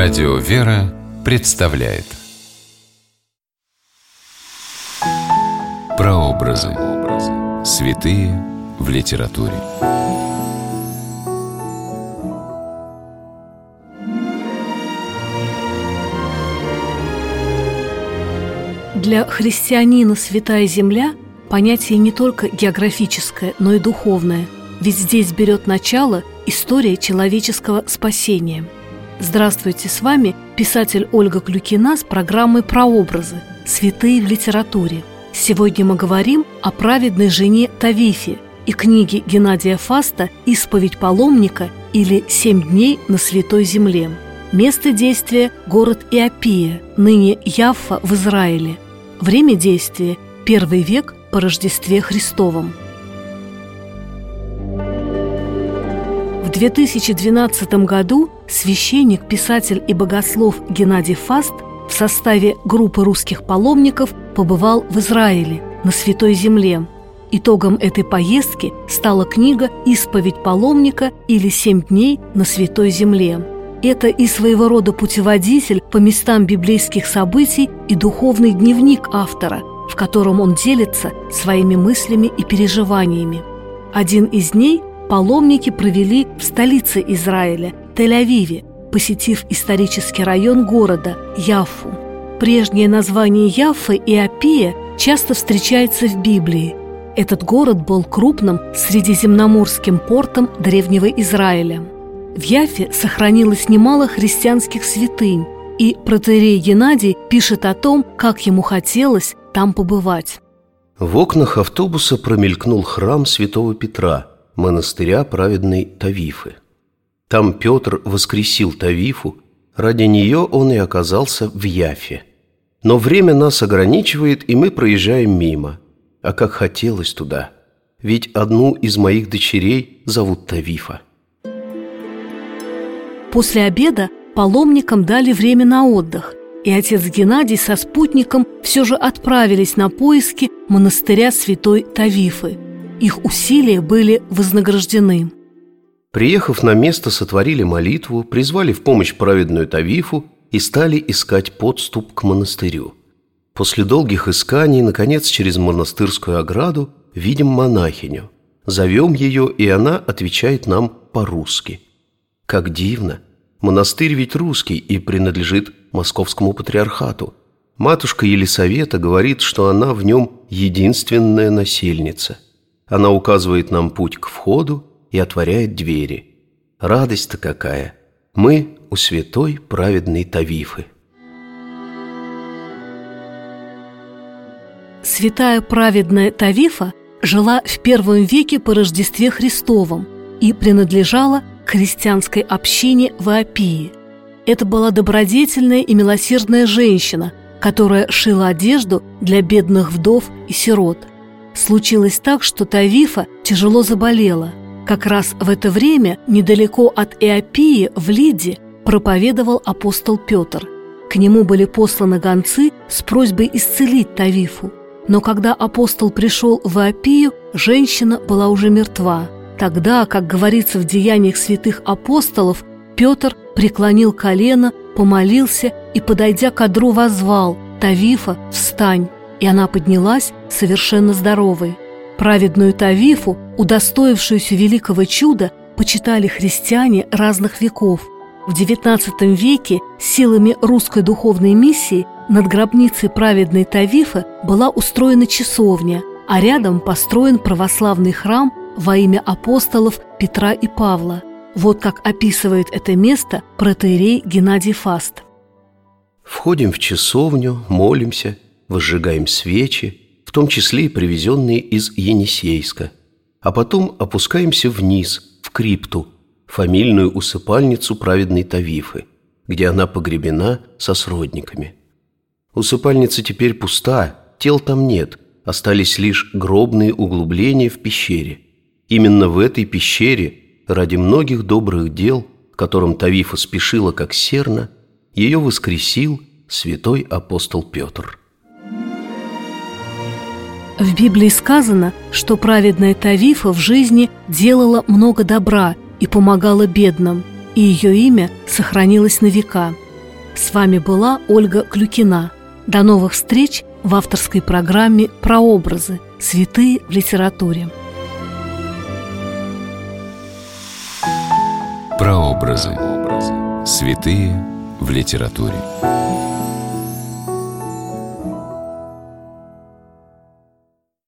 Радио «Вера» представляет Прообразы. Святые в литературе. Для христианина «святая земля» понятие не только географическое, но и духовное, ведь здесь берет начало история человеческого спасения. Здравствуйте, с вами писатель Ольга Клюкина с программой «Прообразы. Святые в литературе». Сегодня мы говорим о праведной жене Тавифе и книге Геннадия Фаста «Исповедь паломника» или «Семь дней на Святой Земле». Место действия – город Иопия, ныне Яффа в Израиле. Время действия – первый век по Рождестве Христовом. В 2012 году священник, писатель и богослов Геннадий Фаст в составе группы русских паломников побывал в Израиле, на Святой Земле. Итогом этой поездки стала книга «Исповедь паломника» или «Семь дней на Святой Земле». Это и своего рода путеводитель по местам библейских событий и духовный дневник автора, в котором он делится своими мыслями и переживаниями. Один из дней паломники провели в столице Израиля, Тель-Авиве, посетив исторический район города Яффу. Прежнее название Яффы и Апия часто встречается в Библии. Этот город был крупным средиземноморским портом древнего Израиля – в Яфе сохранилось немало христианских святынь, и протеерей Геннадий пишет о том, как ему хотелось там побывать. В окнах автобуса промелькнул храм святого Петра, монастыря праведной Тавифы. Там Петр воскресил Тавифу, ради нее он и оказался в Яфе. Но время нас ограничивает, и мы проезжаем мимо. А как хотелось туда. Ведь одну из моих дочерей зовут Тавифа – После обеда паломникам дали время на отдых, и отец Геннадий со спутником все же отправились на поиски монастыря святой Тавифы. Их усилия были вознаграждены. Приехав на место, сотворили молитву, призвали в помощь праведную Тавифу и стали искать подступ к монастырю. После долгих исканий, наконец, через монастырскую ограду видим монахиню. Зовем ее, и она отвечает нам по-русски – как дивно! Монастырь ведь русский и принадлежит московскому патриархату. Матушка Елисавета говорит, что она в нем единственная насельница. Она указывает нам путь к входу и отворяет двери. Радость-то какая! Мы у святой праведной Тавифы. Святая праведная Тавифа жила в первом веке по Рождестве Христовом и принадлежала христианской общине в Иопии. Это была добродетельная и милосердная женщина, которая шила одежду для бедных вдов и сирот. Случилось так, что Тавифа тяжело заболела. Как раз в это время недалеко от Иопии в Лиде проповедовал апостол Петр. К нему были посланы гонцы с просьбой исцелить Тавифу. Но когда апостол пришел в Иопию, женщина была уже мертва – Тогда, как говорится в деяниях святых апостолов, Петр преклонил колено, помолился и, подойдя к одру, возвал «Тавифа, встань!» И она поднялась совершенно здоровой. Праведную Тавифу, удостоившуюся великого чуда, почитали христиане разных веков. В XIX веке силами русской духовной миссии над гробницей праведной Тавифы была устроена часовня, а рядом построен православный храм во имя апостолов Петра и Павла. Вот как описывает это место протеерей Геннадий Фаст. Входим в часовню, молимся, возжигаем свечи, в том числе и привезенные из Енисейска, а потом опускаемся вниз, в крипту, фамильную усыпальницу праведной Тавифы, где она погребена со сродниками. Усыпальница теперь пуста, тел там нет, остались лишь гробные углубления в пещере – Именно в этой пещере, ради многих добрых дел, которым Тавифа спешила как серна, ее воскресил святой апостол Петр. В Библии сказано, что праведная Тавифа в жизни делала много добра и помогала бедным, и ее имя сохранилось на века. С вами была Ольга Клюкина. До новых встреч в авторской программе «Прообразы. Святые в литературе». Прообразы. Святые в литературе.